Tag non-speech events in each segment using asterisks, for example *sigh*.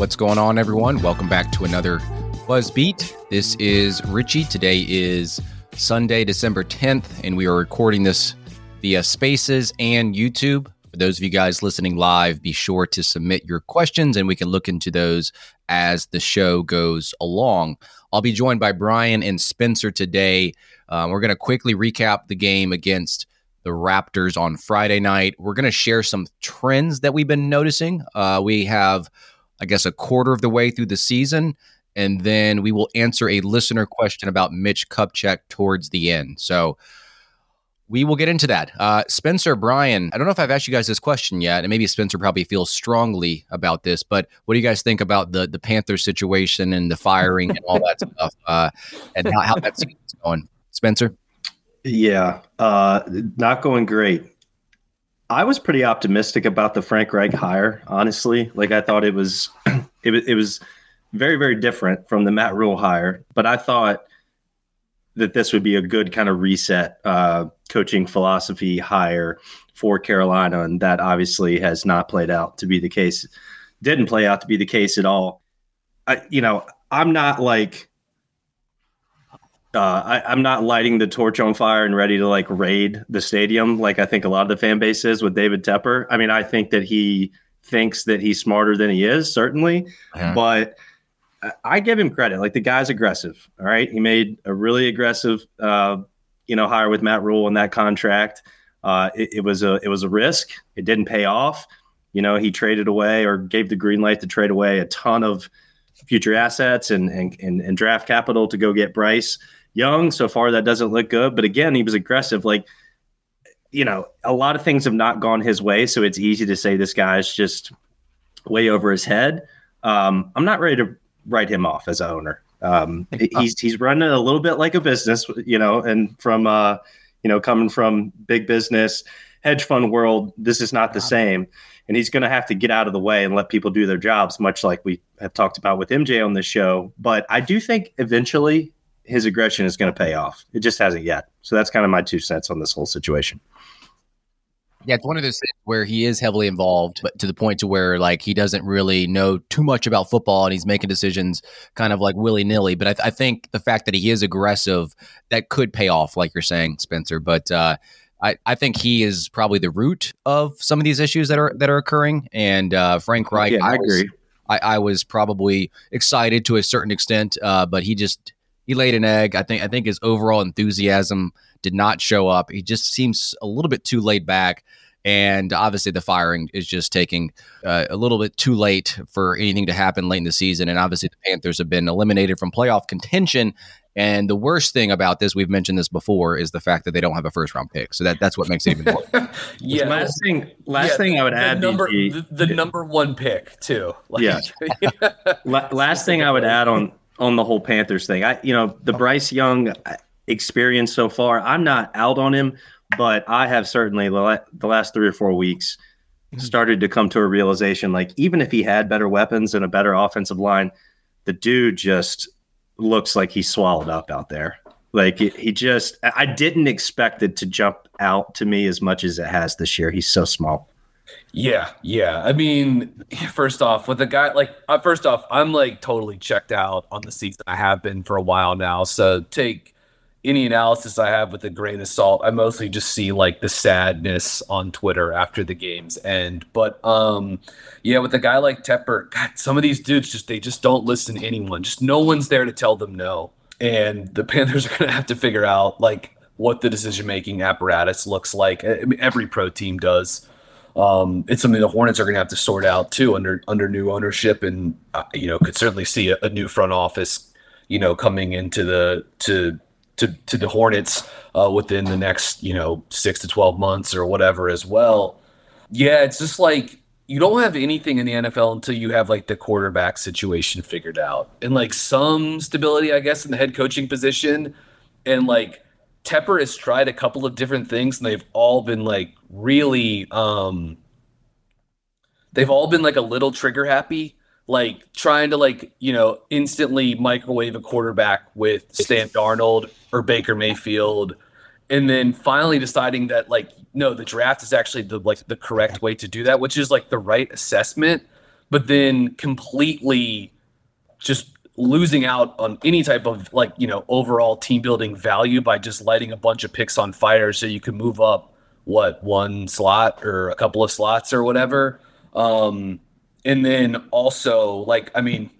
What's going on, everyone? Welcome back to another Buzz Beat. This is Richie. Today is Sunday, December 10th, and we are recording this via Spaces and YouTube. For those of you guys listening live, be sure to submit your questions and we can look into those as the show goes along. I'll be joined by Brian and Spencer today. Um, we're going to quickly recap the game against the Raptors on Friday night. We're going to share some trends that we've been noticing. Uh, we have, I guess, a quarter of the way through the season, and then we will answer a listener question about Mitch Kupchak towards the end. So we will get into that. Uh, Spencer, Brian, I don't know if I've asked you guys this question yet, and maybe Spencer probably feels strongly about this, but what do you guys think about the the Panther situation and the firing and all that *laughs* stuff, uh, and how, how that's going? Spencer? Yeah, uh, not going great. I was pretty optimistic about the Frank Reich hire, honestly. Like I thought it was, *clears throat* it was, it was very, very different from the Matt Rhule hire. But I thought that this would be a good kind of reset uh, coaching philosophy hire for Carolina, and that obviously has not played out to be the case. Didn't play out to be the case at all. I, you know, I'm not like uh, I, am not lighting the torch on fire and ready to like raid the stadium like I think a lot of the fan base is with David Tepper. I mean, I think that he thinks that he's smarter than he is, certainly, yeah. but I give him credit. Like the guy's aggressive. All right, he made a really aggressive, uh, you know, hire with Matt Rhule in that contract. Uh, it, it was a it was a risk. It didn't pay off. You know, he traded away or gave the green light to trade away a ton of future assets and and, and, and draft capital to go get Bryce Young. So far, that doesn't look good. But again, he was aggressive. Like, you know, a lot of things have not gone his way. So it's easy to say this guy's just way over his head. Um, I'm not ready to write him off as a owner. Um, he's he's running a little bit like a business, you know, and from uh, you know, coming from big business, hedge fund world, this is not the same. And he's going to have to get out of the way and let people do their jobs, much like we have talked about with MJ on this show. But I do think eventually his aggression is going to pay off. It just hasn't yet. So that's kind of my two cents on this whole situation. Yeah, it's one of those things where he is heavily involved, but to the point to where like he doesn't really know too much about football, and he's making decisions kind of like willy nilly. But I, th- I, think the fact that he is aggressive that could pay off, like you're saying, Spencer. But uh, I, I think he is probably the root of some of these issues that are that are occurring. And uh, Frank Reich, yeah, I, I agree. I, I, was probably excited to a certain extent, uh, but he just he laid an egg. I think I think his overall enthusiasm did not show up. He just seems a little bit too laid back. And obviously, the firing is just taking uh, a little bit too late for anything to happen late in the season. And obviously, the Panthers have been eliminated from playoff contention. And the worst thing about this, we've mentioned this before, is the fact that they don't have a first round pick. So that, that's what makes it even more. *laughs* yeah. Last thing, last yeah, thing I would the add, number, the, the, number one pick too. Like, *laughs* yeah. last thing I would add on on the whole Panthers thing. I, you know, the Bryce Young uh, experience so far, I'm not out on him, but I have certainly the last three or four weeks mm-hmm. started to come to a realization like, even if he had better weapons and a better offensive line, the dude just looks like he's swallowed up out there. Like he just, I didn't expect it to jump out to me as much as it has this year. He's so small. Yeah, yeah. I mean, first off, with a guy like, uh, first off, I'm like totally checked out on the season. I have been for a while now. So take any analysis I have with a grain of salt. I mostly just see like the sadness on Twitter after the games end. But um, yeah, with a guy like Tepper, God, some of these dudes just they just don't listen to anyone. Just no one's there to tell them no. And the *laughs* Panthers are gonna have to figure out like what the decision making apparatus looks like. I mean, every pro team does. Um, it's something the Hornets are going to have to sort out too under under new ownership, and uh, you know could certainly see a, a, new front office, you know, coming into the to to to the Hornets uh, within the next you know six to twelve months or whatever as well. Yeah, it's just like you don't have anything in the NFL until you have like the quarterback situation figured out and like some stability, I guess, in the head coaching position. And like Tepper has tried a couple of different things and they've all been like really um they've all been like a little trigger happy like trying to like you know instantly microwave a quarterback with Sam Darnold or Baker Mayfield, and then finally deciding that like no, the draft is actually the like the correct way to do that, which is like the right assessment, but then completely just losing out on any type of like you know overall team building value by just lighting a bunch of picks on fire so you can move up what one slot or a couple of slots or whatever. Um, and then also, like, I mean,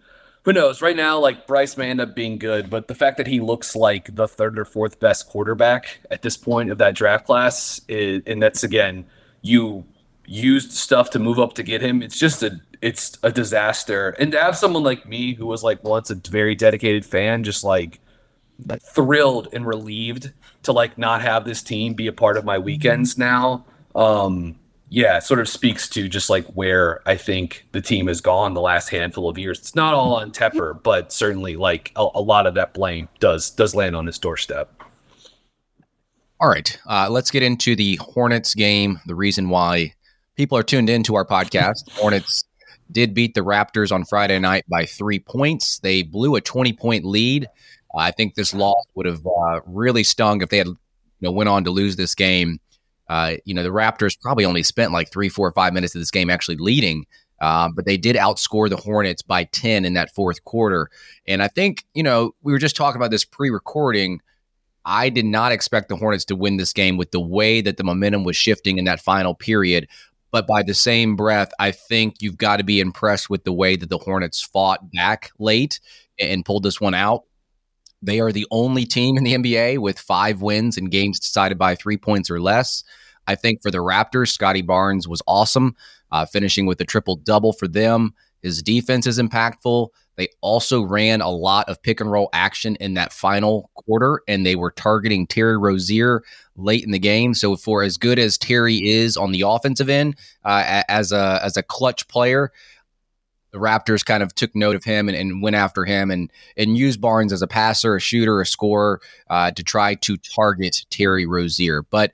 who knows? Right now, like Bryce may end up being good, but the fact that he looks like the third or fourth best quarterback at this point of that draft class, is, and that's again, you used stuff to move up to get him. It's just a it's a disaster. And to have someone like me who was like once a very dedicated fan, just like thrilled and relieved to like not have this team be a part of my weekends now. Um, yeah, sort of speaks to just like where I think the team has gone the last handful of years. It's not all on Tepper, but certainly like a, a lot of that blame does does land on his doorstep. All right, uh, let's get into the Hornets game. The reason why people are tuned into our podcast. Hornets did beat the Raptors on Friday night by three points. They blew a twenty point lead. I think this loss would have uh, really stung if they had you know went on to lose this game. Uh, you know, the Raptors probably only spent like three, four, five minutes of this game actually leading, uh, but they did outscore the Hornets by 10 in that fourth quarter. And I think, you know, we were just talking about this pre recording. I did not expect the Hornets to win this game with the way that the momentum was shifting in that final period. But by the same breath, I think you've got to be impressed with the way that the Hornets fought back late and pulled this one out. They are the only team in the NBA with five wins and games decided by three points or less. I think for the Raptors, Scottie Barnes was awesome, uh, finishing with a triple double for them. His defense is impactful. They also ran a lot of pick and roll action in that final quarter, and they were targeting Terry Rozier late in the game. So, for as good as Terry is on the offensive end uh, as a as a clutch player, the Raptors kind of took note of him and, and, went after him and and used Barnes as a passer, a shooter, a scorer uh, to try to target Terry Rozier. But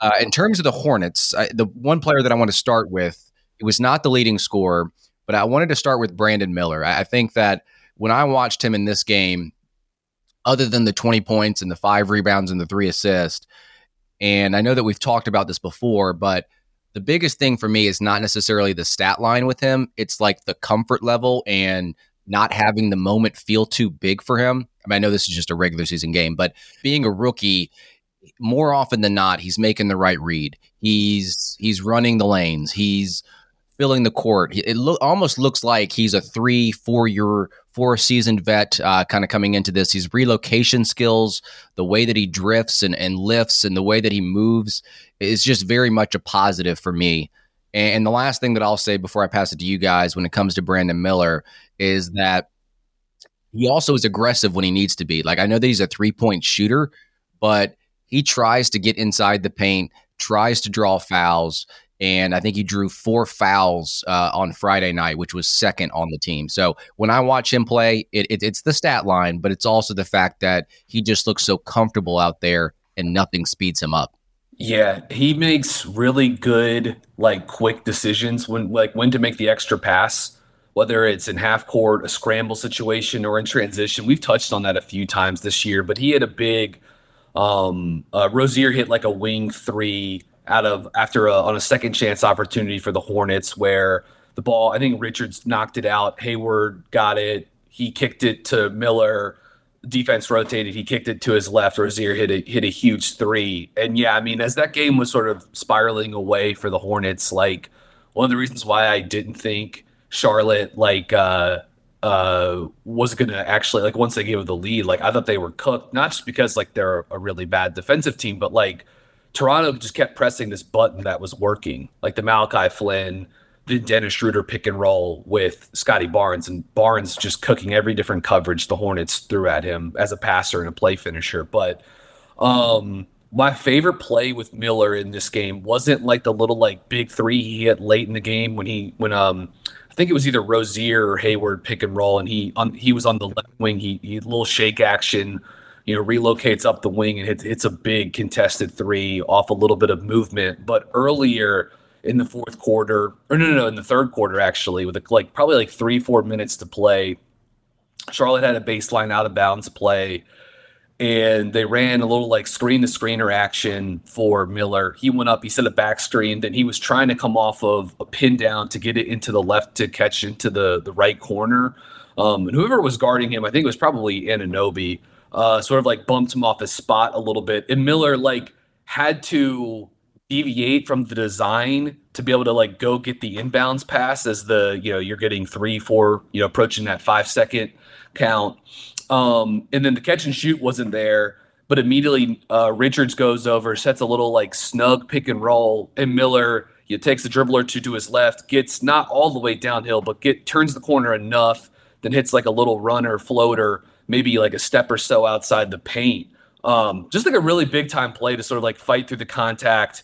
uh, in terms of the Hornets, I, the one player that I want to start with, it was not the leading scorer, but I wanted to start with Brandon Miller. I, I think that when I watched him in this game, other than the 20 points and the five rebounds and the three assists, and I know that we've talked about this before, but the biggest thing for me is not necessarily the stat line with him. It's like the comfort level and not having the moment feel too big for him. I mean, I know this is just a regular season game, but being a rookie, more often than not, he's making the right read. He's he's running the lanes. He's filling the court. It lo- almost looks like he's a three, four year, four seasoned vet uh, kind of coming into this. His relocation skills, the way that he drifts and, and lifts, and the way that he moves is just very much a positive for me. And the last thing that I'll say before I pass it to you guys when it comes to Brandon Miller is that he also is aggressive when he needs to be. Like I know that he's a three point shooter, but he tries to get inside the paint, tries to draw fouls, and I think he drew four fouls uh, on Friday night, which was second on the team. So when I watch him play, it, it, it's the stat line, but it's also the fact that he just looks so comfortable out there, and nothing speeds him up. Yeah, he makes really good, like quick decisions when, like when to make the extra pass whether it's in half court, a scramble situation, or in transition. We've touched on that a few times this year, but he had a big um, uh, Rozier hit like a wing three out of after a, on a second chance opportunity for the Hornets where the ball, I think Richards knocked it out. Hayward got it. He kicked it to Miller. Defense rotated. He kicked it to his left. Rozier hit a hit a huge three. And yeah, I mean, as that game was sort of spiraling away for the Hornets, like one of the reasons why I didn't think Charlotte like uh uh was gonna actually like once they gave the lead, like I thought they were cooked, not just because like they're a really bad defensive team, but like Toronto just kept pressing this button that was working. Like the Malachi Flynn, the Dennis Schroeder pick and roll with Scottie Barnes, and Barnes just cooking every different coverage the Hornets threw at him as a passer and a play finisher. But um my favorite play with Miller in this game wasn't like the little like big three he hit late in the game when he when um I think it was either Rozier or Hayward pick and roll and he on he was on the left wing he he little shake action you know relocates up the wing and hits hits a big contested three off a little bit of movement but earlier in the fourth quarter or no no no in the third quarter actually with like probably like three four minutes to play Charlotte had a baseline out of bounds play and they ran a little like screen to screener action for Miller. He went up, he set a back screen, then he was trying to come off of a pin down to get it into the left to catch into the the right corner. Um, and whoever was guarding him, I think it was probably Anunoby, uh, sort of like bumped him off his spot a little bit. And Miller like had to deviate from the design to be able to like go get the inbounds pass as the you know you're getting three, four, you know, approaching that five second count. Um, and then the catch and shoot wasn't there, but immediately uh, Richards goes over, sets a little like snug pick and roll, and Miller he takes a dribble or two to his left, gets not all the way downhill, but get turns the corner enough, then hits like a little runner floater, maybe like a step or so outside the paint. Um, just like a really big time play to sort of like fight through the contact,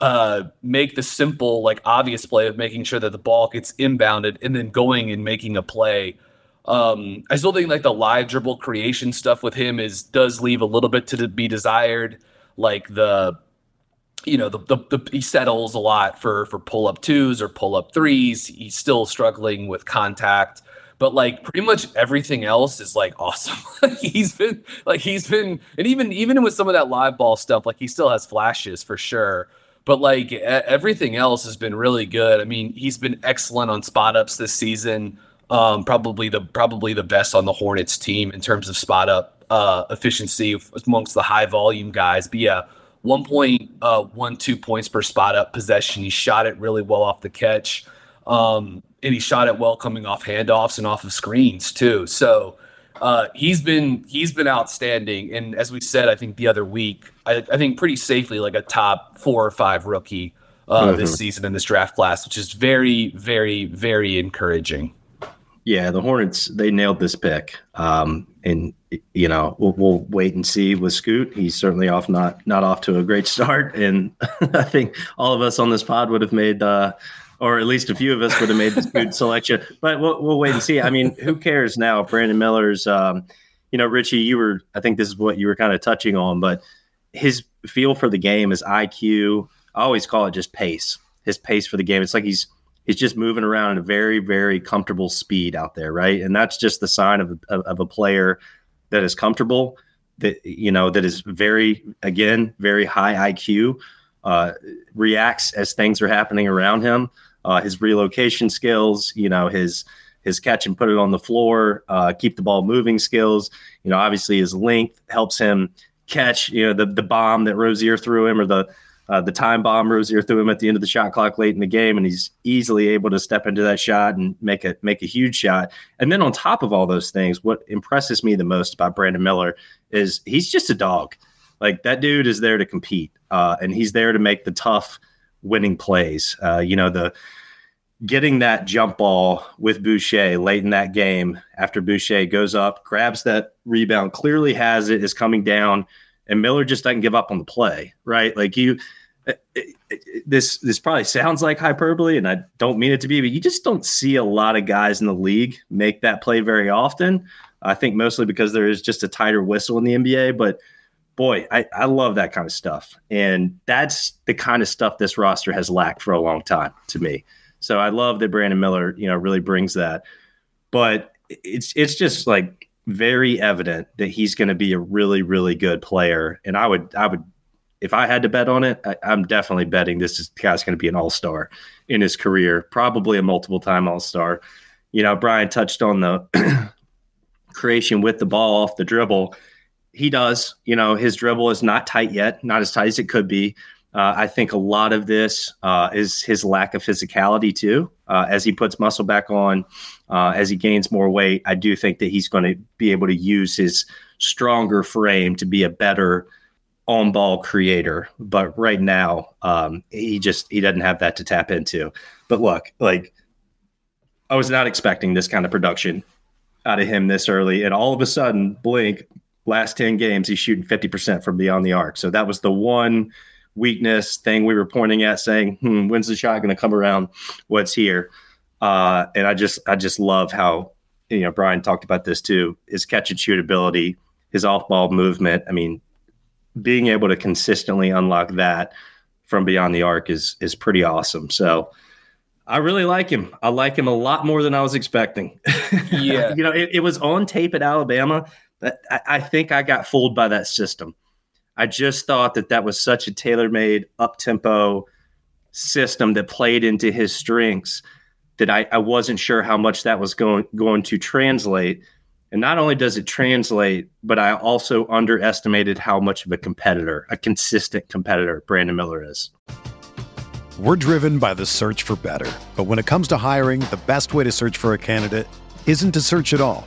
uh, make the simple, like obvious play of making sure that the ball gets inbounded and then going and making a play. Um, I still think like the live dribble creation stuff with him is does leave a little bit to be desired. Like the, you know, the, the, the he settles a lot for for pull up twos or pull up threes. He's still struggling with contact, but like pretty much everything else is like awesome. *laughs* he's been like he's been, and even even with some of that live ball stuff, like he still has flashes for sure. But like everything else has been really good. I mean, he's been excellent on spot ups this season. Um, probably the probably the best on the Hornets team in terms of spot up uh, efficiency amongst the high volume guys. But yeah, 1.12 uh, points per spot up possession. He shot it really well off the catch. Um, and he shot it well coming off handoffs and off of screens too. So uh, he's been he's been outstanding. And as we said, I think the other week, I, I think pretty safely like a top four or five rookie uh, mm-hmm. this season in this draft class, which is very, very, very encouraging. Yeah, the Hornets they nailed this pick, um, and you know we'll, we'll, wait and see with Scoot. He's certainly off not not off to a great *laughs* start, and *laughs* I think all of us on this pod would have made, uh, or at least a few of us would have made this *laughs* Scoot selection. But we'll, we'll wait and see. I mean, who cares now? Brandon Miller's, um, you know, Richie, you were I think this is what you were kind of touching on, but his feel for the game is IQ. I always call it just pace. His pace for the game. It's like he's he's just moving around at a very very comfortable speed out there right and that's just the sign of, of, of, a player that is comfortable that you know that is very again very high iq uh, reacts as things are happening around him uh, his relocation skills you know his his catch and put it on the floor uh, keep the ball moving skills you know obviously his length helps him catch you know the the bomb that Rozier threw him or the uh, the time bomb Rozier threw him at the end of the shot clock late in the game, and he's easily able to step into that shot and make a make a huge shot. And then on top of all those things, what impresses me the most about Brandon Miller is he's just a dog. Like that dude is there to compete, uh, and he's there to make the tough winning plays. Uh, you know the getting that jump ball with Boucher late in that game after Boucher goes up, grabs that rebound, clearly has it, is coming down and Miller just doesn't give up on the play, right? Like you, it, it, this this probably sounds like hyperbole, and I don't mean it to be, but you just don't see a lot of guys in the league make that play very often. I think mostly because there is just a tighter whistle in the NBA, but boy, I, I love that kind of stuff, and that's the kind of stuff this roster has lacked for a long time to me. So I love that Brandon Miller, you know, really brings that. But it's it's just like very evident that he's going to be a really really good player. And I would I would if I had to bet on it, I, am definitely betting this is, guy's going to be an all star in his career, probably a multiple time all star. You know, Brian touched on the *clears throat* creation with the ball off the dribble. He does. You know, his dribble is not tight yet, not as tight as it could be. Uh, I think a lot of this uh, is his lack of physicality too. Uh, as he puts muscle back on, uh, as he gains more weight, I do think that he's going to be able to use his stronger frame to be a better on ball creator. But right now, um, he just he doesn't have that to tap into. But look, like I was not expecting this kind of production out of him this early, and all of a sudden, blink last ten games, he's shooting fifty percent from beyond the arc. So that was the one weakness thing we were pointing at, saying, "Hmm, when's the shot going to come around? What's here?" Uh, and I just I just love how you know Brian talked about this too. His catch and shoot ability, his off ball movement. I mean, being able to consistently unlock that from beyond the arc is is pretty awesome. So I really like him. I like him a lot more than I was expecting. *laughs* Yeah, you know, it, it, was on tape at Alabama, I, I, think I got fooled by that system. I just thought that that was such a tailor made up tempo system that played into his strengths that I, I wasn't sure how much that was going going to translate. And not only does it translate, but I also underestimated how much of a competitor, a consistent competitor, Brandon Miller is. We're driven by the search for better. But when it comes to hiring, the best way to search for a candidate isn't to search at all.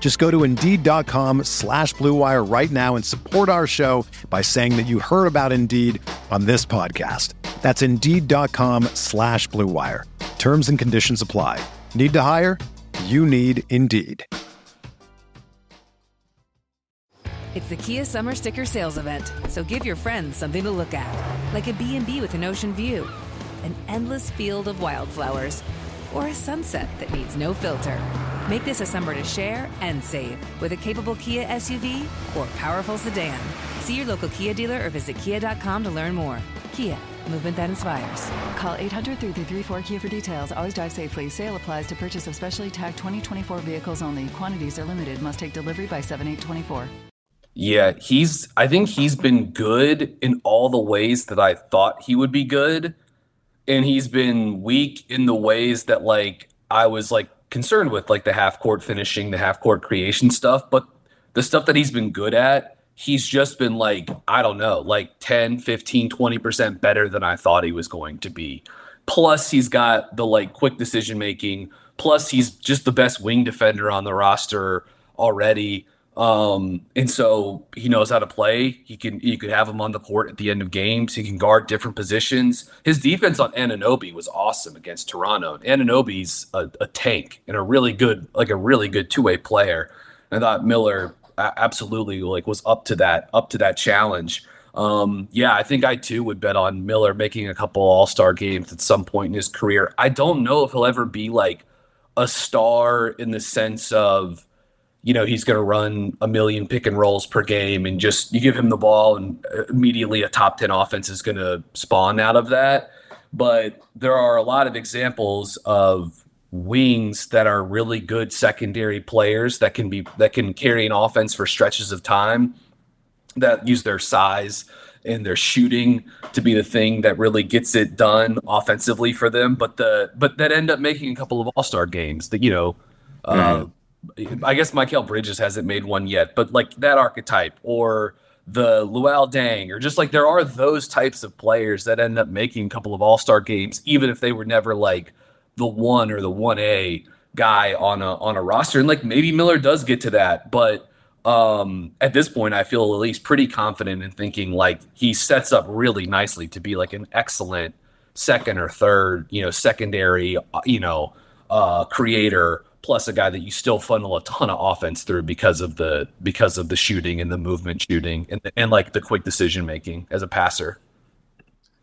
Just go to Indeed.com slash BlueWire right now and support our show by saying that you heard about Indeed on this podcast. That's Indeed.com slash BlueWire. Terms and conditions apply. Need to hire? You need Indeed. It's the Kia Summer Sticker Sales Event, so give your friends something to look at, like a B&B with an ocean view, an endless field of wildflowers, or a sunset that needs no filter. Make this a summer to share and save with a capable Kia SUV or powerful sedan. See your local Kia dealer or visit kia.com to learn more. Kia, movement that inspires. Call 800 333 Kia for details. Always drive safely. Sale applies to purchase of specially tagged 2024 vehicles only. Quantities are limited. Must take delivery by 7824. Yeah, he's I think he's been good in all the ways that I thought he would be good. And he's been weak in the ways that like I was like concerned with, like the half court finishing, the half court creation stuff. But the stuff that he's been good at, he's just been like, I don't know, like 10, 15, 20% better than I thought he was going to be. Plus, he's got the like quick decision making. Plus, he's just the best wing defender on the roster already. Um, and so he knows how to play. He can you could have him on the court at the end of games. He can guard different positions. His defense on Anunoby was awesome against Toronto. Anunoby's a, a tank and a really good, like a really good two way player. And I thought Miller absolutely like was up to that, up to that challenge. Um, yeah, I think I too would bet on Miller making a couple All Star games at some point in his career. I don't know if he'll ever be like a star in the sense of you know he's going to run a million pick and rolls per game and just you give him the ball and immediately a top 10 offense is going to spawn out of that but there are a lot of examples of wings that are really good secondary players that can be that can carry an offense for stretches of time that use their size and their shooting to be the thing that really gets it done offensively for them but the but that end up making a couple of all-star games that you know uh, mm-hmm. I guess Mikal Bridges hasn't made one yet, but like that archetype or the Luol Deng, or just like there are those types of players that end up making a couple of All Star games, even if they were never like the one or the one A guy on a on a roster. And like maybe Miller does get to that, but um, at this point, I feel at least pretty confident in thinking like he sets up really nicely to be like an excellent second or third, you know, secondary, uh, you know, uh, creator plus a guy that you still funnel a ton of offense through because of the because of the shooting and the movement shooting and and like the quick decision making as a passer.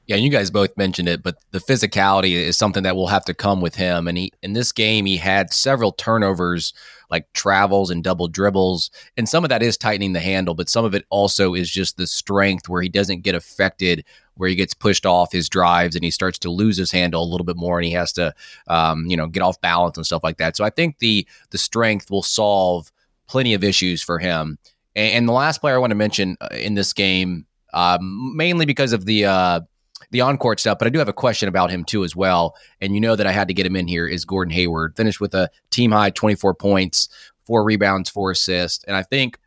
Yeah, you guys both mentioned it, but the physicality is something that will have to come with him. And he in this game he had several turnovers, like travels and double dribbles, and some of that is tightening the handle, but some of it also is just the strength where he doesn't get affected where he gets pushed off his drives and he starts to lose his handle a little bit more and he has to um, you know get off balance and stuff like that. So i think the the strength will solve plenty of issues for him. And, and the last player i want to mention uh, in this game uh, mainly because of the uh, the on-court stuff, but I do have a question about him too as well. And you know that I had to get him in here is Gordon Hayward. Finished with a team high 24 points, four rebounds, four assists. And I think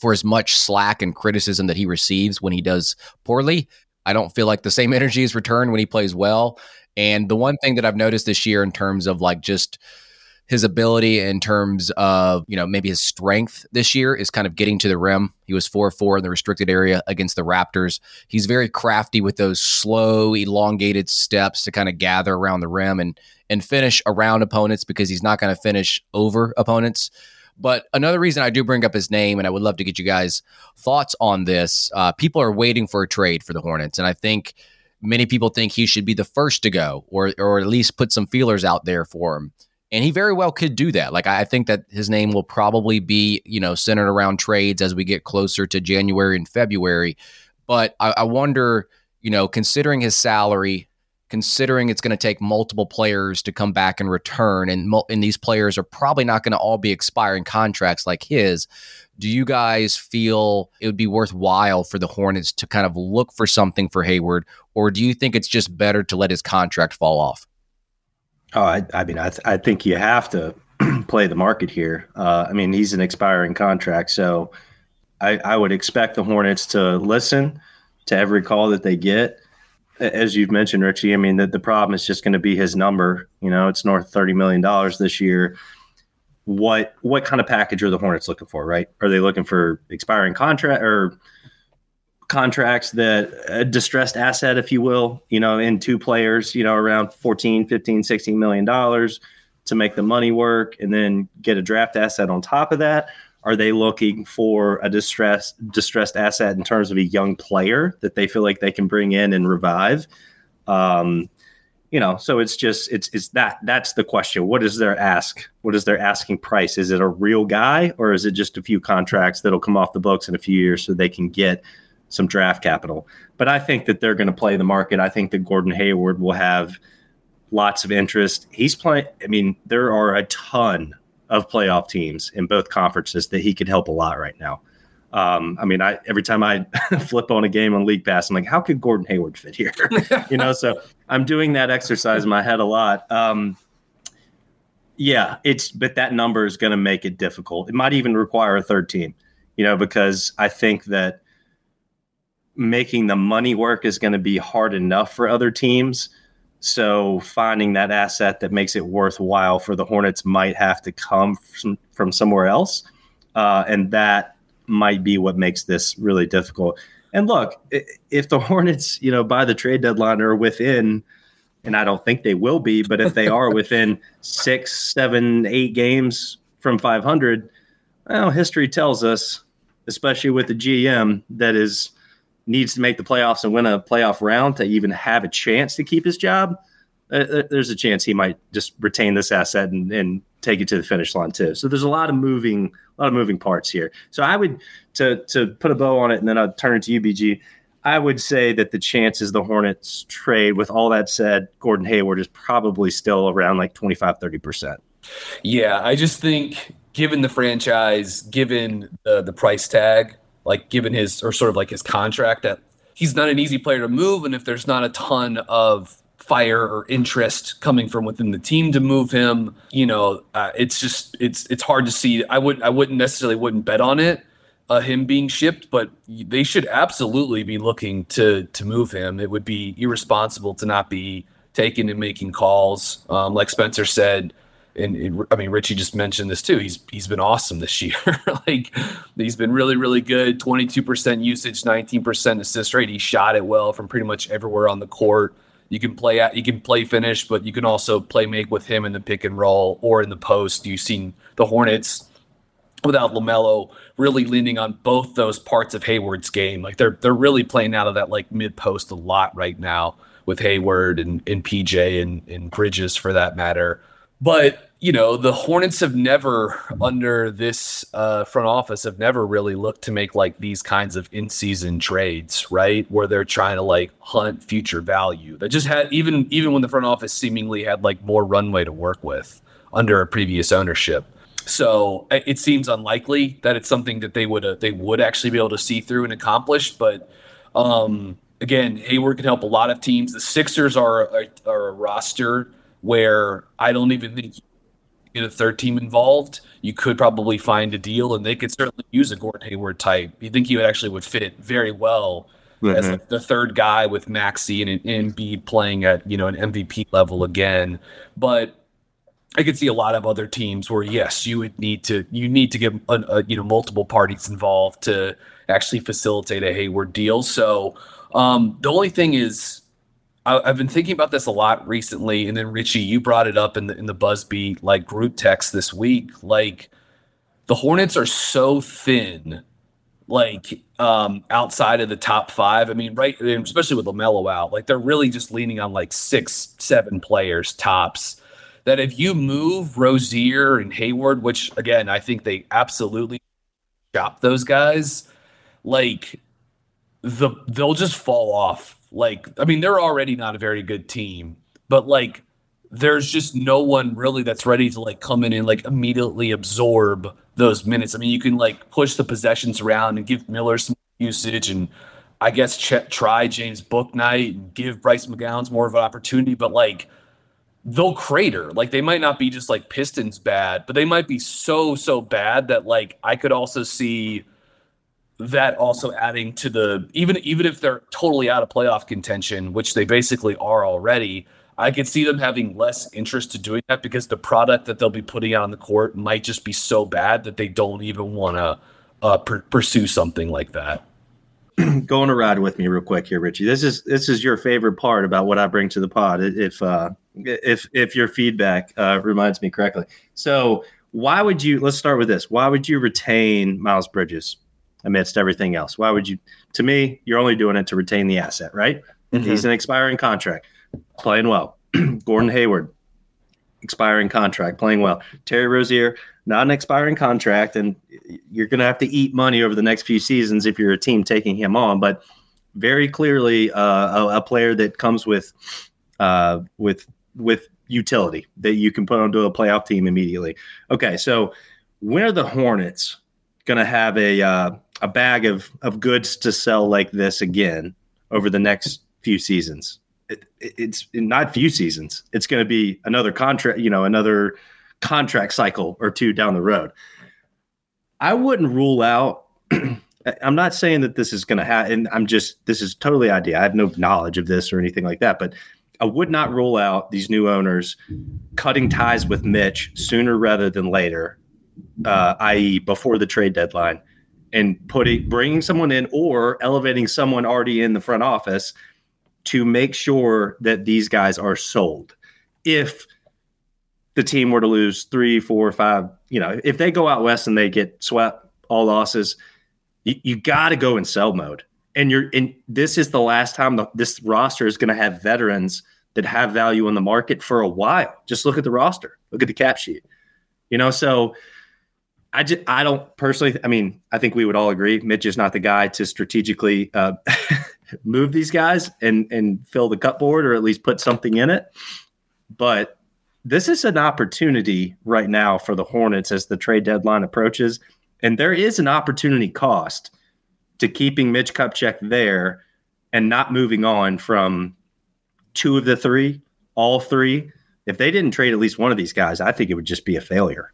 for as much slack and criticism that he receives when he does poorly, I don't feel like the same *laughs* energy is returned when he plays well. And the one thing that I've noticed this year in terms of like just his ability in terms of, you know, maybe his strength this year is kind of getting to the rim. He was 4 4 in the restricted area against the Raptors. He's very crafty with those slow, elongated steps to kind of gather around the rim and and finish around opponents because he's not going to finish over opponents. But another reason I do bring up his name, and I would love to get you guys' thoughts on this. Uh, people are waiting for a trade for the Hornets, and I think many people think he should be the first to go, or or at least put some feelers out there for him. And he very well could do that. Like I think that his name will probably be, you know, centered around trades as we get closer to January and February. But I, I wonder, you know, considering his salary, considering it's going to take multiple players to come back and return, and, and these players are probably not going to all be expiring contracts like his. Do you guys feel it would be worthwhile for the Hornets to kind of look for something for Hayward, or do you think it's just better to let his contract fall off? Oh, I, I mean, I, th- I think you have to *clears throat* play the market here. Uh, I mean, he's an expiring contract, so I, I would expect the Hornets to listen to every call that they get as you've mentioned, Richie, I mean, the, the problem is just going to be his number. You know, it's north thirty million dollars this year. What what kind of package are the Hornets looking for? Right? Are they looking for expiring contract or contracts that a distressed asset, if you will? You know, in two players, you know, around 14, 15, 16 million dollars to make the money work, and then get a draft asset on top of that. Are they looking for a distressed distressed asset in terms of a young player that they feel like they can bring in and revive? Um, you know, so it's just it's it's that that's the question. What is their ask? What is their asking price? Is it a real guy or is it just a few contracts that'll come off the books in a few years so they can get some draft capital? But I think that they're going to play the market. I think that Gordon Hayward will have lots of interest. He's playing. I mean, there are a ton of playoff teams in both conferences that he could help a lot right now. Um, I mean, I every time I *laughs* flip on a game on League Pass, I'm like, how could Gordon Hayward fit here? *laughs* you know, so I'm doing that exercise in my head a lot. Um, yeah, it's but that number is going to make it difficult. It might even require a third team, you know, because I think that making the money work is going to be hard enough for other teams so finding that asset that makes it worthwhile for the Hornets might have to come from, from somewhere else. Uh, and that might be what makes this really difficult. And look, if the *laughs* Hornets, you know, by the trade deadline are within, and I don't think they will be, but if they are *laughs* within six, seven, eight games from 500, well, history tells us, especially with the GM that is – needs to make the playoffs and win a playoff round to even have a chance to keep his job, uh, uh, there's a chance he might just retain this asset and, and take it to the finish line too. So there's a lot of moving, a lot of moving parts here. So I would to to put a bow on it, and then I'll turn it to you, BG. I would say that the chances the Hornets trade, with all that said, Gordon Hayward is probably still around like 25, 30%. Yeah, I just think given the franchise, given the, the price tag, like given his or sort of like his contract that he's not an easy player to move and if there's not a ton of fire or interest coming from within the team to move him you know uh, it's just it's it's hard to see i would i wouldn't necessarily wouldn't bet on it uh, him being shipped, but they should absolutely be looking to to move him. It would be irresponsible to not be taking and making calls. Um, like Spencer said, and, I mean Richie just mentioned this too. He's he's been awesome this year. *laughs* like he's been really really good. Twenty two percent usage, nineteen percent assist rate. He shot it well from pretty much everywhere on the court. You can play out, you can play finish, but you can also play make with him in the pick and roll or in the post. You've seen the Hornets without LaMelo really leaning on both those parts of Hayward's game. Like they're they're really playing out of that like mid post a lot right now with Hayward and, and PJ and, and Bridges for that matter. But you know the Hornets have never under this uh, front office have never really looked to make like these kinds of in season trades, right? Where they're trying to like hunt future value. That just had even even when the front office seemingly had like more runway to work with under a previous ownership so it seems unlikely that it's something that they would uh, they would actually be able to see through and accomplish. But um, again, Hayward can help a lot of teams. The Sixers are are, are a roster where I don't even think you get a third team involved. You could probably find a deal, and they could certainly use a Gordon Hayward type. You think he would actually would fit very well mm-hmm. as like the third guy with and, and Embiid playing at you know an MVP level again, but I could see a lot of other teams where yes, you would need to you need to get a, a, you know multiple parties involved to actually facilitate a Hayward deal. So um, the only thing is, I, have been thinking about this a lot recently, and then Richie, you brought it up in the in the Buzzbeat like group text this week. Like the Hornets are so thin, like um, outside of the top five. I mean, right, especially with LaMelo out, like they're really just leaning on like six, seven players tops that if you move Rozier and Hayward, which again, I think they absolutely shop those guys, like the they'll just fall off. Like, I mean, they're already not a very good team, but like there's just no one really that's ready to like come in and like immediately absorb those minutes. I mean, you can like push the possessions around and give Miller some usage and I guess ch- try James Bouknight and give Bryce McGowens more of an opportunity, but like they'll crater. Like they might not be just like Pistons bad, but they might be so so bad that like I could also see that also adding to the even even if they're totally out of playoff contention, which they basically are already. I could see them having less interest to doing that because the product that they'll be putting out on the court might just be so bad that they don't even want to uh, per- pursue something like that. *clears throat* Go on a ride with me real quick here, Richie. This is this is your favorite part about what I bring to the pod. If uh, if if your feedback uh, reminds me correctly. So why would you? Let's start with this. Why would you retain Miles Bridges amidst everything else? Why would you? To me, you're only doing it to retain the asset, right? Mm-hmm. He's an expiring contract, playing well. *clears throat* Gordon Hayward, expiring contract, playing well. Terry Rozier, not an expiring contract, and you're going to have to eat money over the next few seasons if you're a team taking him on. But very clearly, uh, a, a, player that comes with uh, with with utility that you can put onto a playoff team immediately. Okay, so when are the Hornets going to have a uh, a bag of of goods to sell like this again over the next few seasons? It, it's not few seasons. It's going to be another contract, you know, another contract cycle or two down the road. I wouldn't rule out. *clears throat* I'm not saying that this is going to happen. I'm just this is totally idea. I have no knowledge of this or anything like that, but I would not rule out these new owners cutting ties with Mitch sooner rather than later, uh, i.e., before the trade deadline, and putting bringing someone in or elevating someone already in the front office to make sure that these guys are sold. If the team were to lose three, four, five, you know, if they go out west and they get swept, all losses, you, you got to go in sell mode and you're in this is the last time the, this roster is going to have veterans that have value in the market for a while. Just look at the roster, look at the cap sheet. You know, so I just I don't personally. I mean, I think we would all agree Mitch is not the guy to strategically uh, *laughs* move these guys and and fill the cupboard or at least put something in it. But this is an opportunity right now for the Hornets as the trade deadline approaches, and there is an opportunity cost to keeping Mitch Kupchak there and not moving on from two of the three, all three. If they didn't trade at least one of these guys, I think it would just be a failure.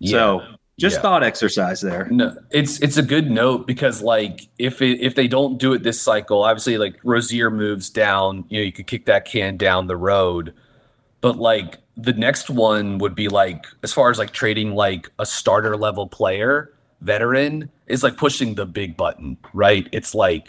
Yeah. So Just yeah. thought exercise there. No, it's it's a good note because like if it, if they don't do it this cycle, obviously like Rozier moves down, you know, you could kick that can down the road. But like the next one would be like as far as like trading like a starter level player, veteran is like pushing the big button, right? It's like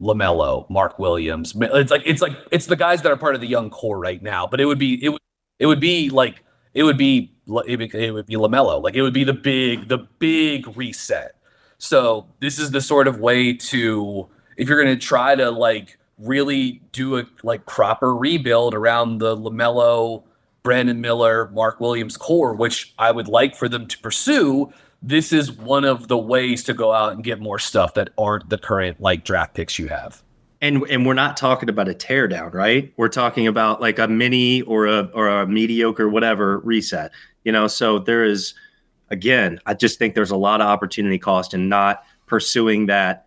LaMelo, Mark Williams. It's like it's like it's the guys that are part of the young core right now. But it would be it would it would be like it would be it would be LaMelo. Like it would be the big the big reset. So this is the sort of way to if you're going to try to like really do a like proper rebuild around the LaMelo, Brandon Miller, Mark Williams core, which I would like for them to pursue. This is one of the ways to go out and get more stuff that aren't the current like draft picks you have. And and we're not talking about a teardown, right? We're talking about like a mini or a or a mediocre whatever reset. You know, so there is again, I just think there's a lot of opportunity cost in not pursuing that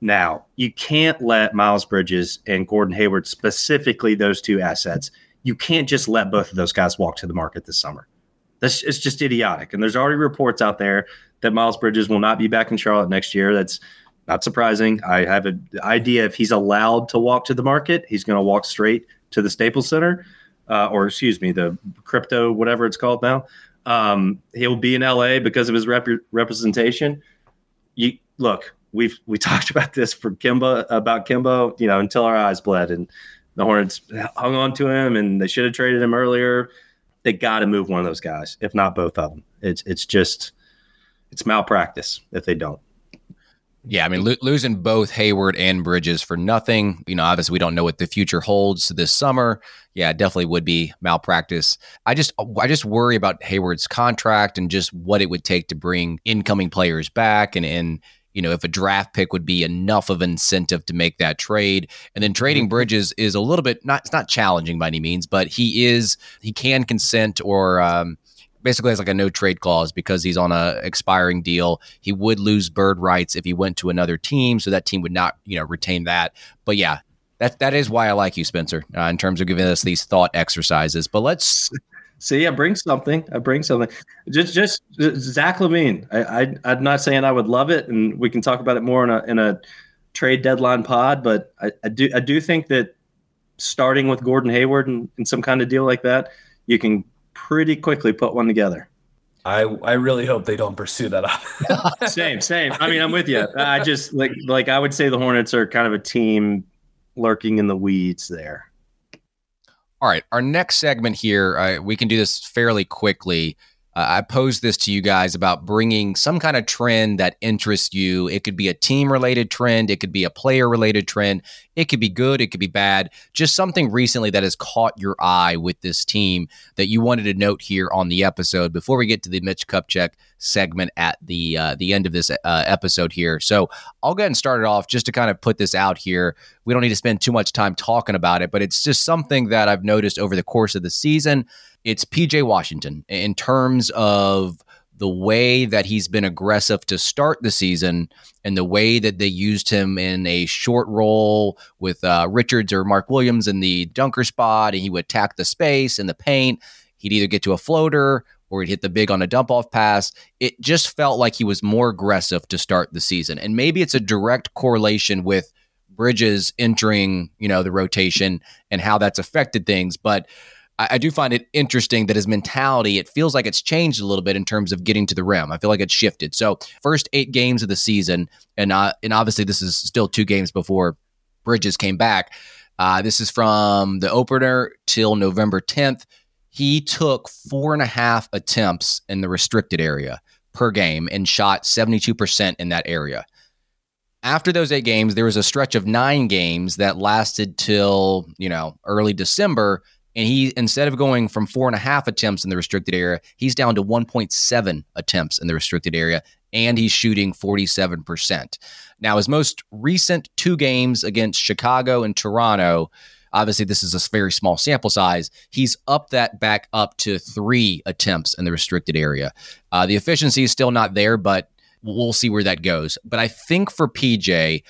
now. You can't let Miles Bridges and Gordon Hayward specifically those two assets. You can't just let both of those guys walk to the market this summer. That's it's just idiotic. And there's already reports out there that Miles Bridges will not be back in Charlotte next year. That's not surprising. I have an idea if he's allowed to walk to the market, he's going to walk straight to the Staples Center, uh, or excuse me, the crypto, whatever it's called now. Um, he'll be in LA because of his rep- representation. You look, we've we *laughs* talked about this for Kimba about Kemba, you know, until our eyes bled, and the Hornets hung on to him, and they should have traded him earlier. They got to move one of those guys, if not both of them. It's it's just it's malpractice if they don't. Yeah, I mean, lo- losing both Hayward and Bridges for nothing. You know, obviously we don't know what the future holds this summer. Yeah, definitely would be malpractice. I just, I just worry about Hayward's contract and just what it would take to bring incoming players back, and and you know if a draft pick would be enough of incentive to make that trade. And then trading mm-hmm. Bridges is a little bit not, it's not challenging by any means, but he is he can consent or. Um, basically has like a no trade clause because he's on a expiring deal. He would lose bird rights if he went to another team, so that team would not, you know, retain that. But yeah, that that is why I like you, Spencer, uh, in terms of giving us these thought exercises. But let's *laughs* see. I bring something. I bring something. Just just Zach LaVine. I, I am not saying I would love it, and we can talk about it more in a in a trade deadline pod. But I, I do I do think that starting with Gordon Hayward and, and some kind of deal like that, you can pretty quickly put one together. I I really hope they don't pursue that. *laughs* same, same. I mean, I'm with you. I just like like I would say the Hornets are kind of a team lurking in the weeds there. All right, our next segment here, uh, we can do this fairly quickly. Uh, I posed this to you guys about bringing some kind of trend that interests you. It could be a team related trend, it could be a player related trend, it could be good, it could be bad. Just something recently that has caught your eye with this team that you wanted to note here on the episode before we get to the Mitch Kupchak segment at the uh, the end of this uh, episode here. So I'll go ahead and start it off just to kind of put this out here. We don't need to spend too much time talking about it, but it's just something that I've noticed over the course of the season it's PJ Washington in terms of the way that he's been aggressive to start the season and the way that they used him in a short role with uh, Richards or Mark Williams in the dunker spot, and he would attack the space and the paint. He'd either get to a floater or he'd hit the big on a dump off pass. It just felt like he was more aggressive to start the season. And maybe it's a direct correlation with Bridges entering, you know, the rotation and how that's affected things. But I, I, do find it interesting that his mentality, it feels like it's changed a little bit in terms of getting to the rim. I feel like it's shifted. So first eight games of the season, and uh, and obviously this is still two games before Bridges came back. Uh, this is from the opener till November 10th. He took four and a half attempts in the restricted area per game and shot 72% in that area. After those eight games, there was a stretch of nine games that lasted till, you know, early December and he, instead of going from four and a half attempts in the restricted area, he's down to 1.7 attempts in the restricted area, and he's shooting 47%. Now, his most recent two games against Chicago and Toronto, obviously, this is a very small sample size. He's up that back up to three attempts in the restricted area. Uh, the efficiency is still not there, but we'll see where that goes. But I think for PJ,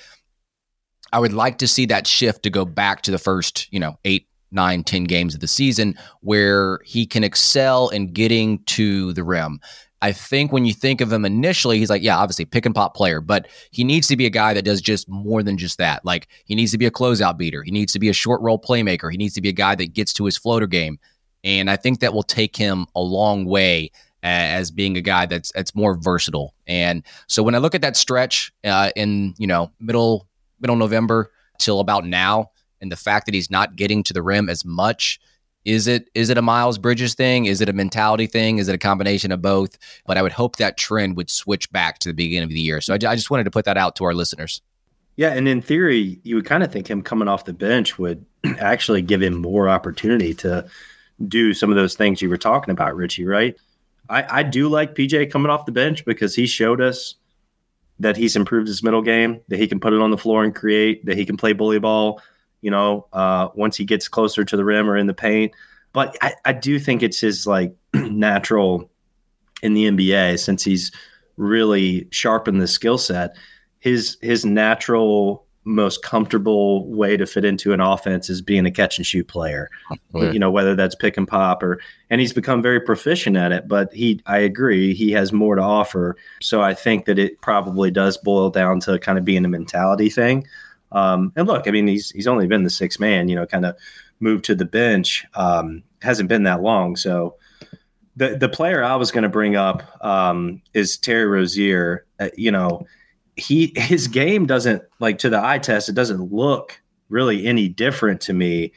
I would like to see that shift to go back to the first, you know, eight, nine, 10 games of the season where he can excel in getting to the rim. I think when you think of him initially, he's like, yeah, obviously pick and pop player, but he needs to be a guy that does just more than just that. Like he needs to be a closeout beater. He needs to be a short roll playmaker. He needs to be a guy that gets to his floater game. And I think that will take him a long way as being a guy that's that's more versatile. And so when I look at that stretch uh, in you know middle middle November till about now, and the fact that he's not getting to the rim as much, is it is it a Miles Bridges thing? Is it a mentality thing? Is it a combination of both? But I would hope that trend would switch back to the beginning of the year. So I, I just wanted to put that out to our listeners. Yeah, and in theory, you would kind of think him coming off the bench would *clears throat* actually give him more opportunity to do some of those things you were talking about, Richie. Right? I, I do like PJ coming off the bench because he showed us that he's improved his middle game, that he can put it on the floor and create, that he can play bully ball, you know, uh, once he gets closer to the rim or in the paint. But I, I do think it's his like *clears throat* natural in the NBA since he's really sharpened the skill set. His his natural most comfortable way to fit into an offense is being a catch and shoot player. You know, whether that's pick and pop or and he's become very proficient at it, but he I agree, he has more to offer. So I think that it probably does boil down to kind of being a mentality thing. Um, and look, I mean, he's he's only been the sixth man, you know, kind of moved to the bench. Um, hasn't been that long. So the the player I was going to bring up um, is Terry Rozier. Uh, you know, he his game doesn't like to the eye test it doesn't look really any different to me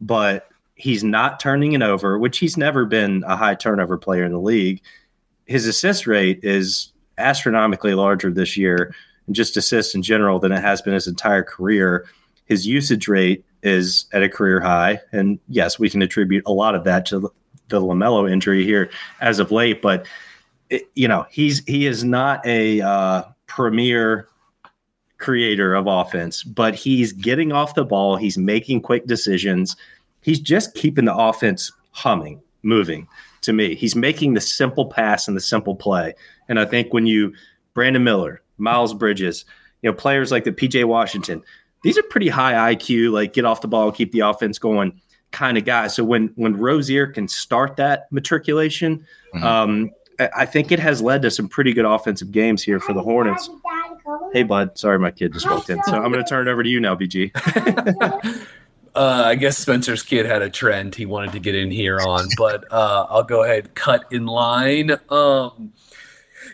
but he's not turning it over which he's never been a high turnover player in the league his assist rate is astronomically larger this year and just assists in general than it has been his entire career his usage rate is at a career high and yes we can attribute a lot of that to the LaMelo injury here as of late but it, you know he's he is not a uh, premier creator of offense, but he's getting off the ball. He's making quick decisions. He's just keeping the offense humming, moving to me. He's making the simple pass and the simple play. And I think when you, Brandon Miller, Miles Bridges, you know, players like the PJ Washington, these are pretty high IQ, like get off the ball, keep the offense going kind of guys. So when when Rozier can start that matriculation, mm-hmm. um, I think it has led to some pretty good offensive games here for the Hornets. Hey, bud. Sorry, my kid just walked in. So I'm going to turn it over to you now, BG. *laughs* uh, I guess Spencer's kid had a trend he wanted to get in here on, but uh, I'll go ahead cut in line. Um,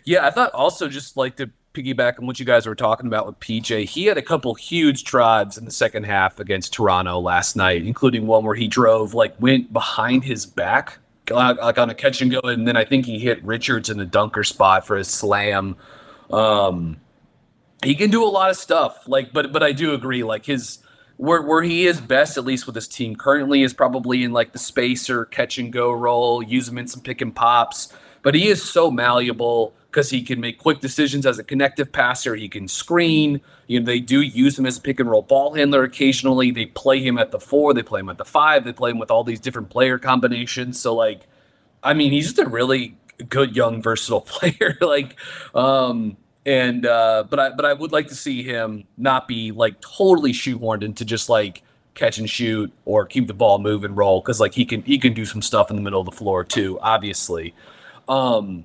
yeah, I thought also just like to piggyback on what you guys were talking about with PJ. He had a couple huge drives in the second half against Toronto last night, including one where he drove like went behind his back like on a catch and go, and then I think he hit Richards in the dunker spot for his slam. Um, he can do a lot of stuff, like, but but I do agree, like his where where he is best, at least with his team currently, is probably in like the spacer catch and go role. Use him in some pick and pops, but he is so malleable because he can make quick decisions as a connective passer. He can screen. You know, they do use him as a pick and roll ball handler occasionally. They play him at the four, they play him at the five, they play him with all these different player combinations. So, like, I mean, he's just a really good young versatile *laughs* player. like, um, and uh, but I but I would like to see him not be like totally shoehorned into just like catch and shoot or keep the ball move and roll because like he can he can do some stuff in the middle of the floor too. Obviously, um,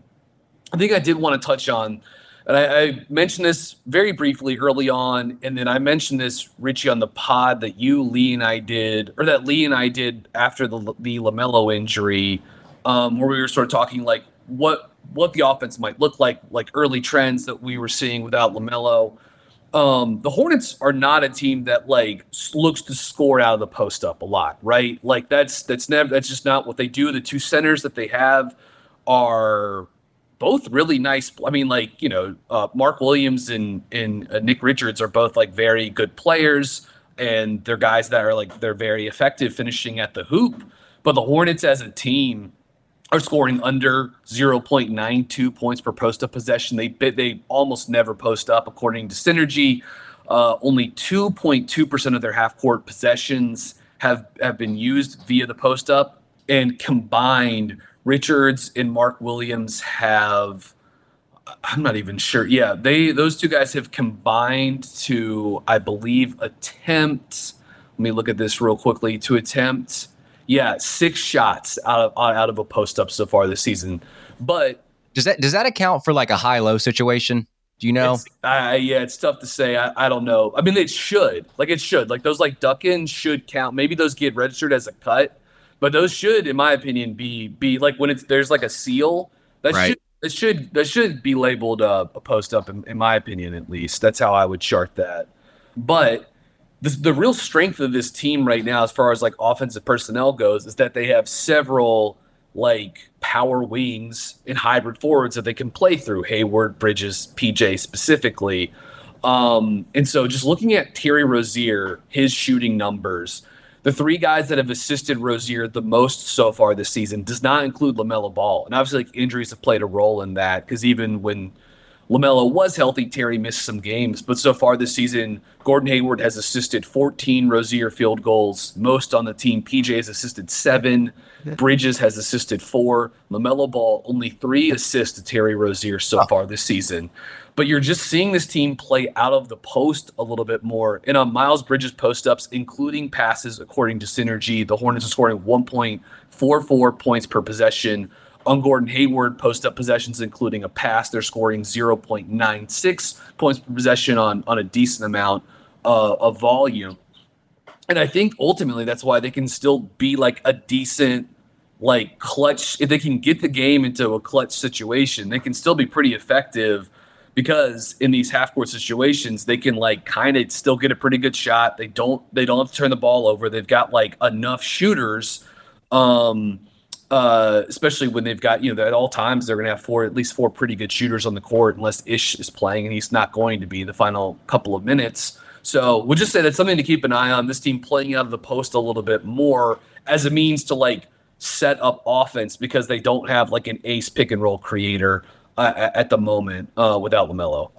I think I did want to touch on, and I, I, mentioned this very briefly early on, and then I mentioned this Richie on the pod that you, Lee, and I did, or that Lee and I did after the the LaMelo injury, um, where we were sort of talking like what what the offense might look like, like early trends that we were seeing without LaMelo. Um, the Hornets are not a team that like looks to score out of the post up a lot, right? Like that's that's never that's just not what they do. The two centers that they have are both really nice. I mean, like you know, uh, Mark Williams and and uh, Nick Richards are both like very good players, and they're guys that are like they're very effective finishing at the hoop. But the Hornets as a team are scoring under 0.92 points per post up possession. They they almost never post up, according to Synergy. Uh, only 2.2% of their half court possessions have have been used via the post up, and combined Richards and Mark Williams have I'm not even sure. Yeah, they those two guys have combined to I believe attempt let me look at this real quickly to attempt yeah, six shots out of out of a post up so far this season. But Does that does that account for like a high low situation? Do you know? It's, uh, yeah, it's tough to say. I, I don't know. I mean, it should. Like it should. Like those like duck ins should count. Maybe those get registered as a cut, but those should, in my opinion, be be like when it's there's like a seal that right. should that should that should be labeled uh, a post up. In, in my opinion, at least that's how I would chart that. But the, the real strength of this team right now, as far as like offensive personnel goes, is that they have several like power wings and hybrid forwards that they can play through Hayward, Bridges, PJ specifically. Um, and so just looking at Terry Rozier, his shooting numbers, the three guys that have assisted Rozier the most so far this season does not include LaMelo Ball. And obviously, like, injuries have played a role in that because even when LaMelo was healthy, Terry missed some games. But so far this season, Gordon Hayward has assisted 14 Rozier field goals, most on the team. PJ has assisted seven. Bridges has assisted four. LaMelo Ball, only three assists to Terry Rozier so oh. far this season. But you're just seeing this team play out of the post a little bit more. And on Miles Bridges post ups, including passes, according to Synergy, the Hornets are scoring 1.44 points per possession. On Gordon Hayward post up possessions, including a pass, they're scoring 0.96 points per possession on, on a decent amount uh, of volume. And I think ultimately that's why they can still be like a decent like clutch if they can get the game into a clutch situation they can still be pretty effective because in these half court situations they can like kind of still get a pretty good shot. They don't they don't have to turn the ball over. They've got like enough shooters um uh especially when they've got you know at all times they're going to have four at least four pretty good shooters on the court unless ish is playing and he's not going to be the final couple of minutes. So we'll just say that's something to keep an eye on this team playing out of the post a little bit more as a means to like set up offense because they don't have like an ace pick and roll creator uh, at the moment uh, without LaMelo.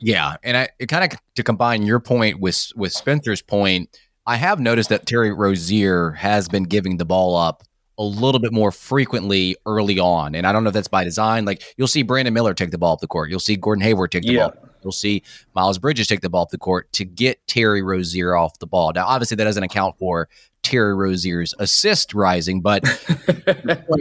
Yeah, and I kind of to combine your point with with Spencer's point, I have noticed that Terry Rozier has been giving the ball up a little bit more frequently early on, and I don't know if that's by design. Like you'll see Brandon Miller take the ball up the court, you'll see Gordon Hayward take the yeah. ball. You'll see Miles Bridges take the ball up the court to get Terry Rozier off the ball. Now, obviously, that doesn't account for Terry Rozier's assist rising, but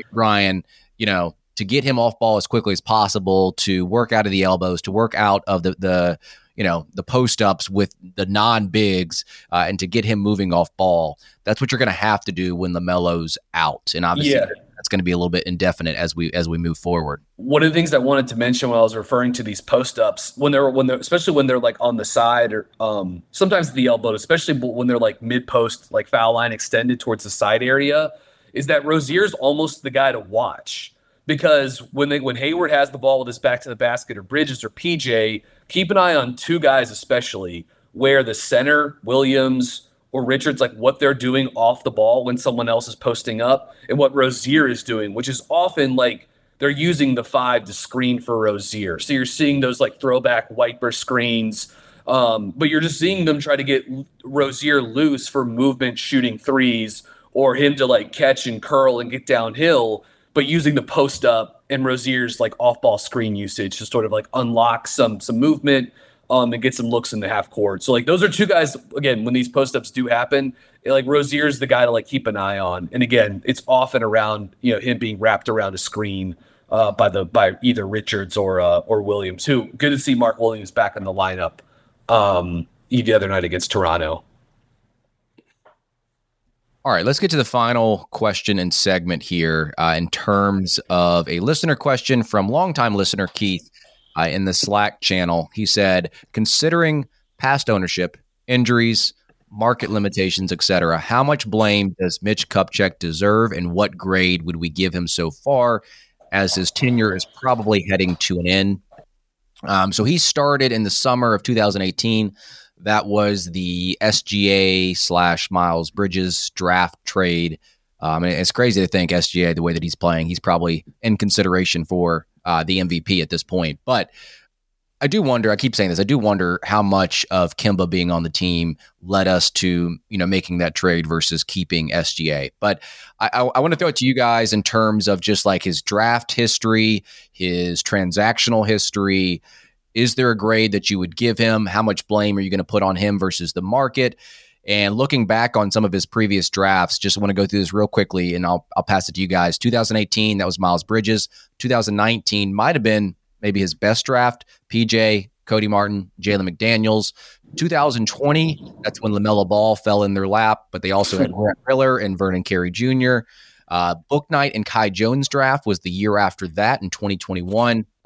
*laughs* Brian, you know, to get him off ball as quickly as possible, to work out of the elbows, to work out of the the you know the post ups with the non bigs, uh, and to get him moving off ball. That's what you're going to have to do when LaMelo's out, and obviously. Yeah that's going to be a little bit indefinite as we as we move forward. One of the things I wanted to mention when I was referring to these post ups, when they're when they're especially when they're like on the side or um, sometimes the elbow, especially when they're like mid post, like foul line extended towards the side area, is that Rozier's almost the guy to watch because when they when Hayward has the ball with his back to the basket or Bridges or PJ, keep an eye on two guys especially where the center Williams or Richards, like what they're doing off the ball when someone else is posting up, and what Rozier is doing, which is often like they're using the five to screen for Rozier. So you're seeing those like throwback wiper screens, um, but you're just seeing them try to get Rozier loose for movement shooting threes or him to like catch and curl and get downhill, but using the post up and Rozier's like off ball screen usage to sort of like unlock some some movement um, and get some looks in the half court. So like those are two guys again when these post ups do happen. it, Like Rozier's the guy to like keep an eye on, and again, it's often around you know him being wrapped around a screen uh, by the by either Richards or uh, or Williams. Who good to see Mark Williams back in the lineup um, the other night against Toronto. All right, let's get to the final question and segment here uh, in terms of a listener question from longtime listener Keith uh, in the Slack channel. He said, considering past ownership, injuries, market limitations, etc., how much blame does Mitch Kupchak deserve, and what grade would we give him so far, as his tenure is probably heading to an end? Um, so he started in the summer of 2018. That was the SGA slash Miles Bridges draft trade. Um, and it's crazy to think SGA, the way that he's playing, he's probably in consideration for uh, the MVP at this point. But I do wonder. I keep saying this. I do wonder how much of Kemba being on the team led us to you know making that trade versus keeping SGA. But I, I, I want to throw it to you guys in terms of just like his draft history, his transactional history. Is there a grade that you would give him? How much blame are you going to put on him versus the market? And looking back on some of his previous drafts, just want to go through this real quickly and I'll, I'll pass it to you guys. 2018, that was Miles Bridges. 2019 might have been maybe his best draft. PJ, Cody Martin, Jalen McDaniels. 2020, that's when LaMelo Ball fell in their lap, but they also had Grant Riller and Vernon Carey Jr. Uh, Bouknight and Kai Jones draft was the year after that in 2021. *laughs*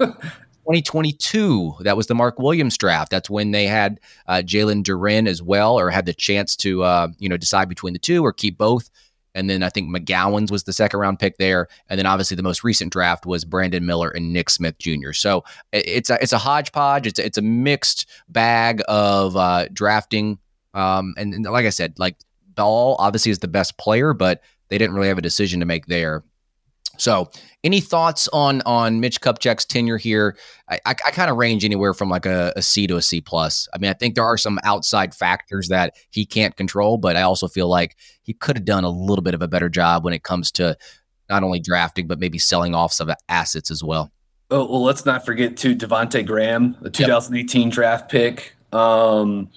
2022, that was the Mark Williams draft. That's when they had uh, Jalen Duren as well, or had the chance to, uh, you know, decide between the two or keep both. And then I think McGowens was the second round pick there. And then obviously the most recent draft was Brandon Miller and Nick Smith Jr. So it's a it's a hodgepodge. It's it's a mixed bag of uh, drafting. Um, and, and like I said, like Ball obviously is the best player, but they didn't really have a decision to make there. So, any thoughts on on Mitch Kupchak's tenure here? I, I, I kind of range anywhere from like a, a C to a C plus. I mean, I think there are some outside factors that he can't control, but I also feel like he could have done a little bit of a better job when it comes to not only drafting but maybe selling off some assets as well. Oh well, let's not forget to Devonte Graham, the 2018 yep. draft pick. Um,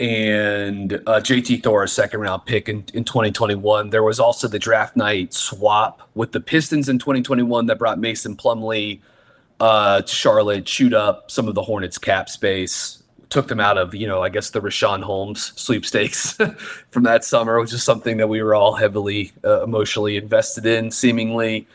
and uh, JT Thor, a second round pick in, in 2021. There was also the draft night swap with the Pistons in 2021 that brought Mason Plumlee uh, to Charlotte, chewed up some of the Hornets cap space, took them out of, you know, I guess the Richaun Holmes sweepstakes *laughs* from that summer, which is something that we were all heavily uh, emotionally invested in, seemingly.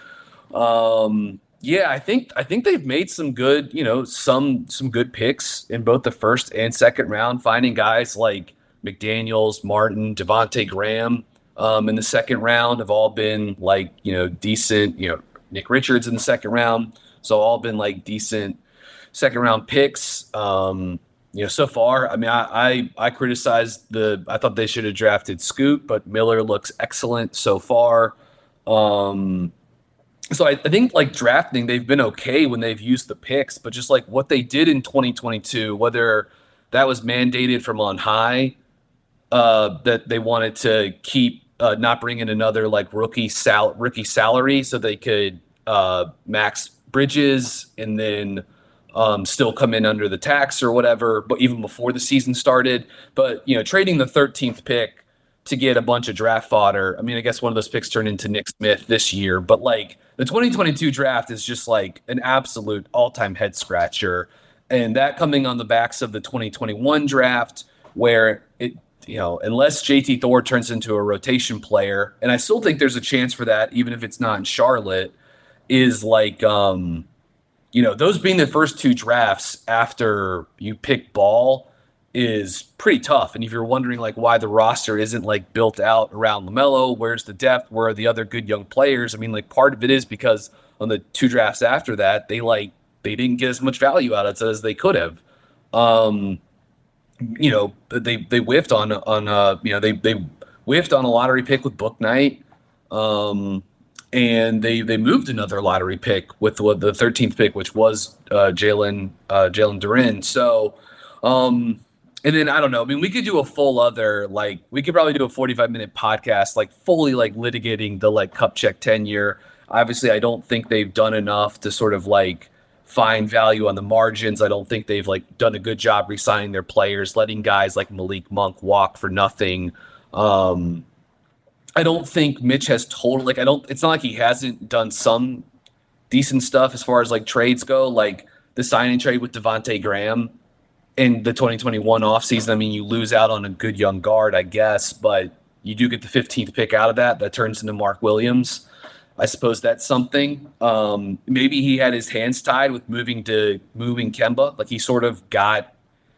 Um, yeah, I think I think they've made some good, you know, some some good picks in both the first and second round, finding guys like McDaniels, Martin, Devonte Graham um, in the second round have all been like, you know, decent, you know, Nick Richards in the second round. So all been like decent second round picks. Um, you know, so far, I mean, I, I, I criticized the. I thought they should have drafted Scoot, but Miller looks excellent so far. Um, so I, I, think like drafting, they've been okay when they've used the picks, but just like what they did in 2022, whether that was mandated from on high, uh, that they wanted to keep uh, not bring in another like rookie sal rookie salary so they could uh, max Bridges and then um, still come in under the tax or whatever, but even before the season started. But you know, trading the 13th pick to get a bunch of draft fodder. I mean, I guess one of those picks turned into Nick Smith this year, but like the 2022 draft is just like an absolute all-time head scratcher. And that coming on the backs of the 2021 draft where it you know unless JT Thor turns into a rotation player and I still think there's a chance for that even if it's not in Charlotte is like um you know those being the first two drafts after you pick ball is pretty tough. And if you're wondering like why the roster isn't like built out around LaMelo, where's the depth? Where are the other good young players? I mean, like part of it is because on the two drafts after that, they like they didn't get as much value out of it as they could have. Um, you know, they they whiffed on on uh, you know they they whiffed on a lottery pick with Bouknight. Um, and they they moved another lottery pick with the, the 13th pick, which was uh, Jalen uh, Jalen Duren. So, um, and then I don't know. I mean, we could do a full other like we could probably do a 45 minute podcast like fully like litigating the like Kupchak tenure. Obviously, I don't think they've done enough to sort of like find value on the margins. I don't think they've like done a good job resigning their players, letting guys like Malik Monk walk for nothing. Um I don't think Mitch has total like I don't it's not like he hasn't done some decent stuff as far as like trades go, like the signing trade with Devonte Graham in the 2021 offseason, I mean, you lose out on a good young guard, I guess, but you do get the 15th pick out of that. That turns into Mark Williams. I suppose that's something. Um, maybe he had his hands tied with moving to moving Kemba. Like he sort of got,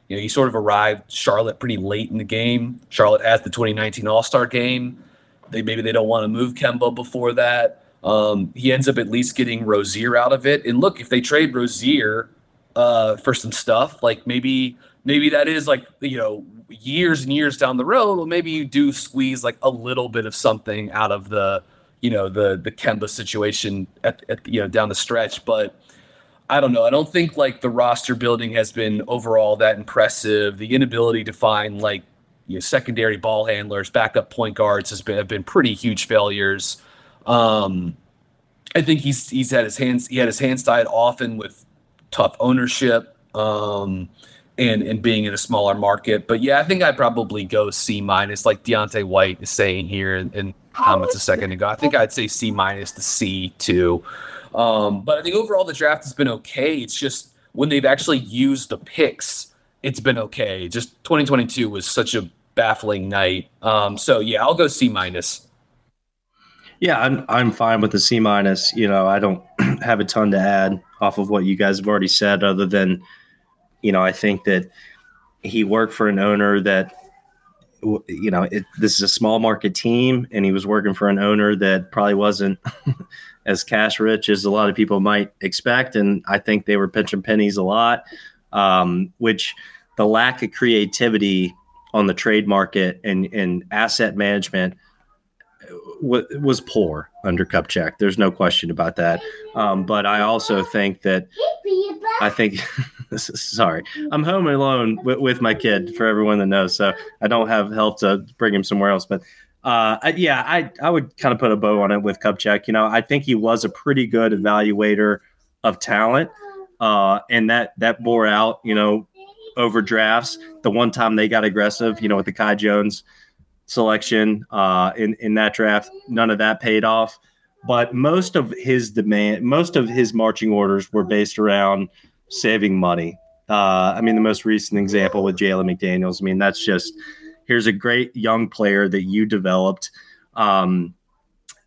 you know, he sort of arrived Charlotte pretty late in the game. Charlotte has the 2019 All Star game. They maybe they don't want to move Kemba before that. Um, he ends up at least getting Rozier out of it. And look, if they trade Rozier uh, for some stuff. Like maybe maybe that is like you know years and years down the road. Well, maybe you do squeeze like a little bit of something out of the you know the the Kemba situation at, at you know down the stretch, but. I don't know. I don't think like the roster building has been overall that impressive. The inability to find like you know, secondary ball handlers, backup point guards has been have been pretty huge failures. Um, I think he's he's had his hands he had his hands tied often with tough ownership. Um, and and being in a smaller market. But yeah, I think I'd probably go C minus, like Deontay White is saying here in, in comments a second ago. I think I'd say C minus to C two. Um, but I think overall the draft has been okay. It's just when they've actually used the picks, it's been okay. Just 2022 was such a baffling night. Um, so yeah, I'll go C minus. Yeah, I'm I'm fine with the C minus. You know, I don't *clears throat* have a ton to add off of what you guys have already said, other than you know, I think that he worked for an owner that, you know, it, this is a small market team, and he was working for an owner that probably wasn't *laughs* as cash rich as a lot of people might expect. And I think they were pitching pennies a lot, um, which the lack of creativity on the trade market and, and asset management w- was poor under Kupchak. There's no question about that. Um, but I also think that I think *laughs* sorry, I'm home alone with, with, my kid for everyone that knows. So I don't have help to bring him somewhere else. But uh, I, yeah, I, I would kind of put a bow on it with Kupchak. You know, I think he was a pretty good evaluator of talent. Uh, and that, that bore out, you know, over drafts. The one time they got aggressive, you know, with the Kai Jones selection uh, in, in that draft, none of that paid off. But most of his demand, most of his marching orders were based around saving money. Uh, I mean, the most recent example with Jalen McDaniels. I mean, that's just here's a great young player that you developed, um,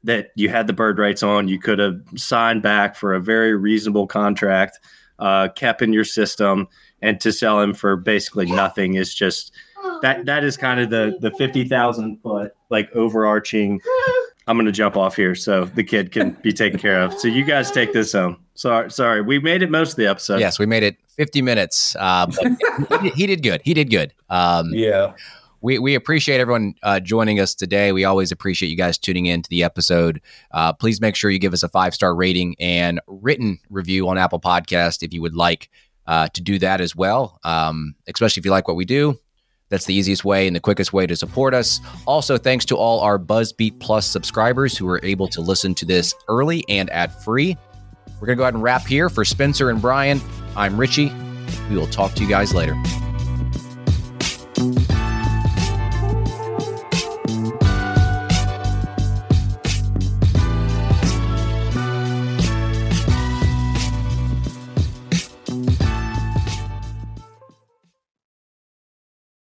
that you had the bird rights on. You could have signed back for a very reasonable contract, uh, kept in your system, and to sell him for basically nothing is just that. That is kind of the the fifty thousand foot like overarching. I'm going to jump off here so the kid can be taken care of. So you guys take this home. Sorry, sorry. We made it most of the episode. Yes, we made it 50 minutes. He, he, did good. He did good. Um, yeah. We, we appreciate everyone uh, joining us today. We always appreciate you guys tuning in to the episode. Uh, please make sure you give us a five star rating and written review on Apple Podcast if you would like uh, to do that as well. Um, especially if you like what we do, that's the easiest way and the quickest way to support us. Also, thanks to all our BuzzBeat Plus subscribers who are able to listen to this early and ad free. We're going to go ahead and wrap here. For Spencer and Brian, I'm Richie. We will talk to you guys later.